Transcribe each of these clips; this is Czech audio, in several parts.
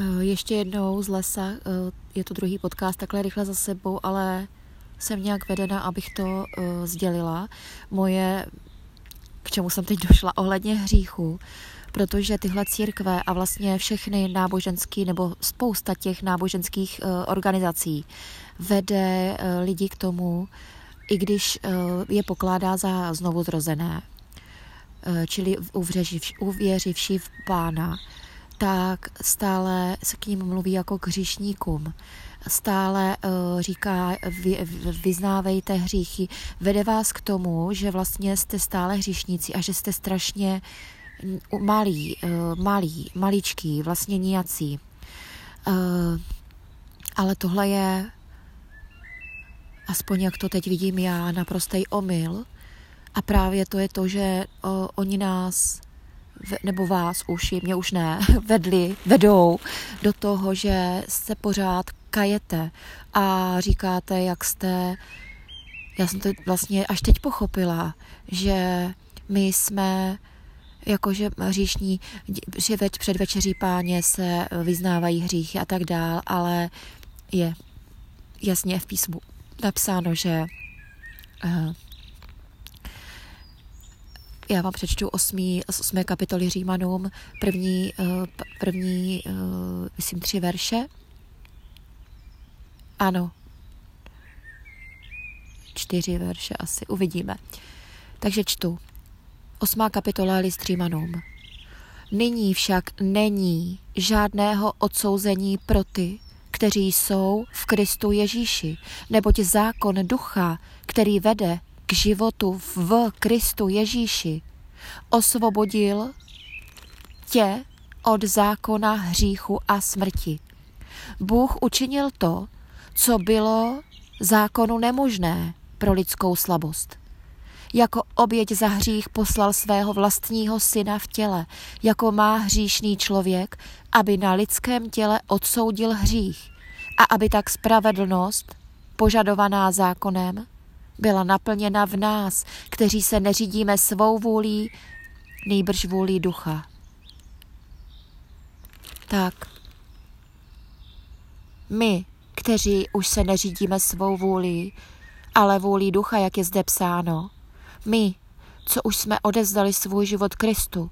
Eh, ještě jednou z lesa, eh, je to druhý podcast, takhle rychle za sebou, ale jsem nějak vedena, abych to eh, sdělila. Moje, k čemu jsem teď došla, ohledně hříchu, protože tyhle církve a vlastně všechny náboženské nebo spousta těch náboženských organizací vede lidi k tomu, i když je pokládá za znovu zrozené, čili uvěřivší v pána, tak stále se k ním mluví jako k hříšníkům. Stále uh, říká, vy, vyznávejte hříchy. Vede vás k tomu, že vlastně jste stále hříšníci a že jste strašně malí, uh, malí, maličký, vlastně nijací. Uh, ale tohle je, aspoň jak to teď vidím já, naprostý omyl. A právě to je to, že uh, oni nás nebo vás už, mě už ne, vedli, vedou do toho, že se pořád kajete a říkáte, jak jste, já jsem to vlastně až teď pochopila, že my jsme jakože hříšní, že več, před večeří páně se vyznávají hříchy a tak dál, ale je jasně v písmu napsáno, že uh, já vám přečtu osmý, z osmé kapitoly Římanům, první, eh, první, eh, myslím, tři verše. Ano. Čtyři verše asi, uvidíme. Takže čtu. Osmá kapitola list Římanům. Nyní však není žádného odsouzení pro ty, kteří jsou v Kristu Ježíši, neboť zákon ducha, který vede k životu v Kristu Ježíši, osvobodil tě od zákona hříchu a smrti. Bůh učinil to, co bylo zákonu nemožné pro lidskou slabost. Jako oběť za hřích poslal svého vlastního syna v těle, jako má hříšný člověk, aby na lidském těle odsoudil hřích a aby tak spravedlnost, požadovaná zákonem, byla naplněna v nás, kteří se neřídíme svou vůlí, nejbrž vůlí ducha. Tak, my, kteří už se neřídíme svou vůlí, ale vůlí ducha, jak je zde psáno, my, co už jsme odezdali svůj život Kristu,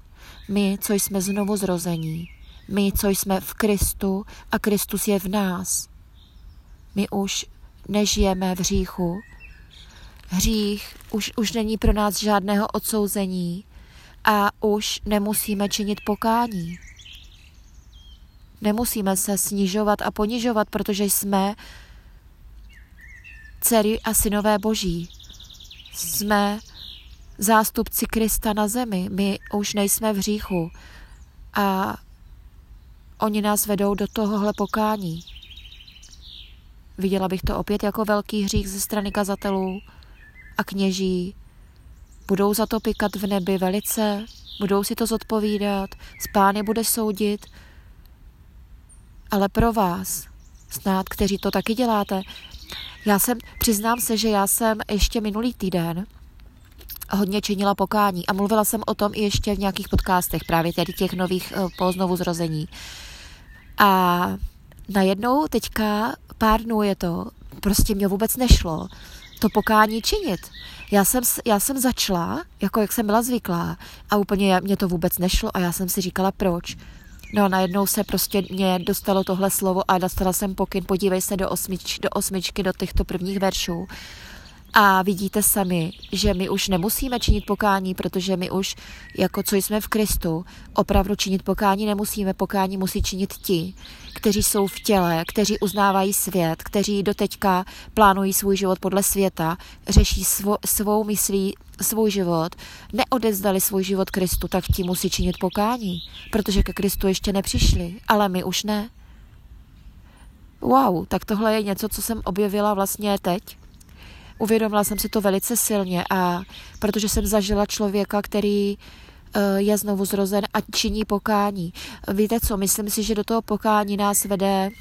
my, co jsme znovu zrození, my, co jsme v Kristu a Kristus je v nás. My už nežijeme v hříchu, hřích už, už není pro nás žádného odsouzení a už nemusíme činit pokání. Nemusíme se snižovat a ponižovat, protože jsme dcery a synové boží. Jsme zástupci Krista na zemi. My už nejsme v hříchu a oni nás vedou do tohohle pokání. Viděla bych to opět jako velký hřích ze strany kazatelů, a kněží. Budou za to pikat v nebi velice, budou si to zodpovídat, spány bude soudit, ale pro vás, snad, kteří to taky děláte, já jsem, přiznám se, že já jsem ještě minulý týden hodně činila pokání a mluvila jsem o tom i ještě v nějakých podcastech, právě tady těch nových uh, po znovu zrození. A najednou teďka pár dnů je to, prostě mě vůbec nešlo to pokání činit. Já jsem, já jsem začala, jako jak jsem byla zvyklá a úplně mě to vůbec nešlo a já jsem si říkala proč. No a najednou se prostě mě dostalo tohle slovo a dostala jsem pokyn, podívej se do, osmič, do osmičky, do těchto prvních veršů a vidíte sami, že my už nemusíme činit pokání, protože my už, jako co jsme v Kristu, opravdu činit pokání nemusíme. Pokání musí činit ti, kteří jsou v těle, kteří uznávají svět, kteří doteďka plánují svůj život podle světa, řeší svo, svou myslí svůj život, neodezdali svůj život Kristu, tak ti musí činit pokání, protože ke Kristu ještě nepřišli, ale my už ne. Wow, tak tohle je něco, co jsem objevila vlastně teď uvědomila jsem si to velice silně a protože jsem zažila člověka, který eh, je znovu zrozen a činí pokání. Víte co, myslím si, že do toho pokání nás vede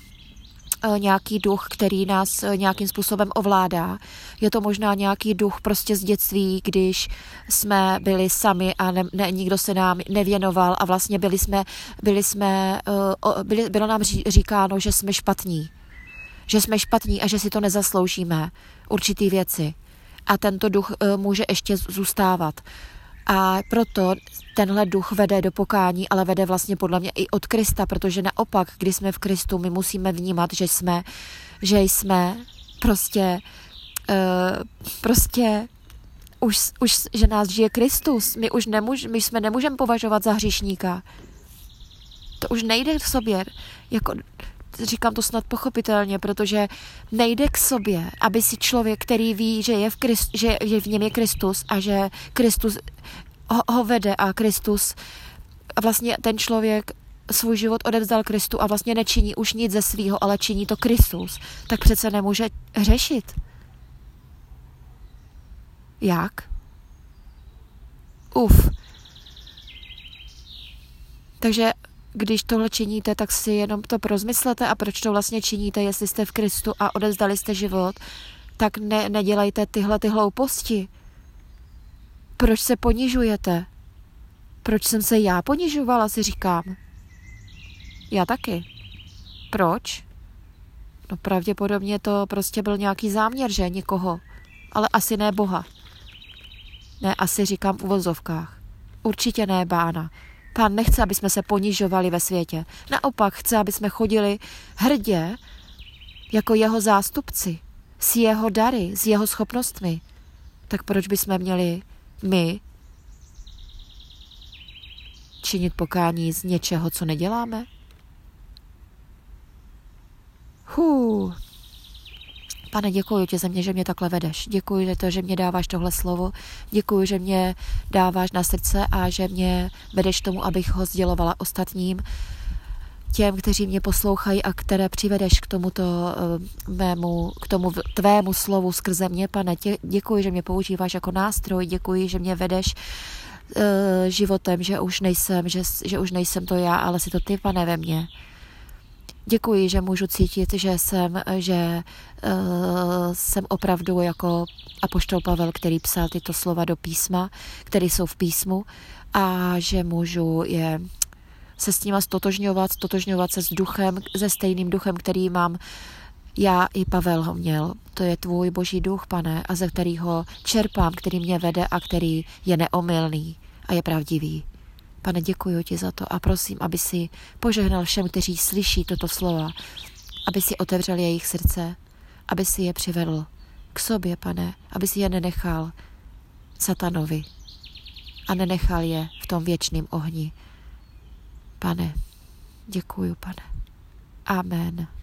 Eh, nějaký duch, který nás eh, nějakým způsobem ovládá. Je to možná nějaký duch prostě z dětství, když jsme byli sami a ne, ne, nikdo se nám nevěnoval a vlastně byli jsme, byli jsme, byli, bylo nám říkáno, že jsme špatní. Že jsme špatní a že si to nezasloužíme, určitý věci. A tento duch může ještě zůstávat. A proto tenhle duch vede do pokání, ale vede vlastně podle mě i od Krista, protože naopak, když jsme v Kristu, my musíme vnímat, že jsme, že jsme prostě, uh, prostě už, už, že nás žije Kristus. My už nemůž, my jsme nemůžeme považovat za hříšníka. To už nejde v sobě. Jako, říkám to snad pochopitelně, protože nejde k sobě, aby si člověk, který ví, že, je v, Christ, že, že v něm je Kristus a že Kristus ho, ho vede a Kristus, vlastně ten člověk svůj život odevzdal Kristu a vlastně nečiní už nic ze svého, ale činí to Kristus, tak přece nemůže řešit. Jak? Uf. Takže když tohle činíte, tak si jenom to prozmyslete a proč to vlastně činíte, jestli jste v Kristu a odevzdali jste život, tak ne, nedělejte tyhle ty hlouposti. Proč se ponižujete? Proč jsem se já ponižovala, si říkám. Já taky. Proč? No pravděpodobně to prostě byl nějaký záměr, že někoho. Ale asi ne Boha. Ne, asi říkám v uvozovkách. Určitě ne Bána. Pán nechce, aby jsme se ponižovali ve světě. Naopak chce, aby jsme chodili hrdě jako jeho zástupci, s jeho dary, s jeho schopnostmi. Tak proč bychom měli my činit pokání z něčeho, co neděláme? Hů. Pane, děkuji ti za mě, že mě takhle vedeš. Děkuji za to, že mě dáváš tohle slovo. Děkuji, že mě dáváš na srdce a že mě vedeš tomu, abych ho sdělovala ostatním těm, kteří mě poslouchají a které přivedeš k tomuto uh, mému, k tomu tvému slovu skrze mě, pane. Děkuji, že mě používáš jako nástroj, děkuji, že mě vedeš uh, životem, že už nejsem, že, že už nejsem to já, ale si to ty, pane, ve mně. Děkuji, že můžu cítit, že jsem, že uh, jsem opravdu jako apoštol Pavel, který psal tyto slova do písma, které jsou v písmu a že můžu je se s nima stotožňovat, stotožňovat se s duchem, se stejným duchem, který mám já i Pavel ho měl. To je tvůj boží duch, pane, a ze kterého čerpám, který mě vede a který je neomylný a je pravdivý. Pane, děkuji ti za to a prosím, aby si požehnal všem, kteří slyší toto slova, aby si otevřel jejich srdce, aby si je přivedl k sobě, pane, aby si je nenechal satanovi a nenechal je v tom věčném ohni. Pane, děkuju, pane. Amen.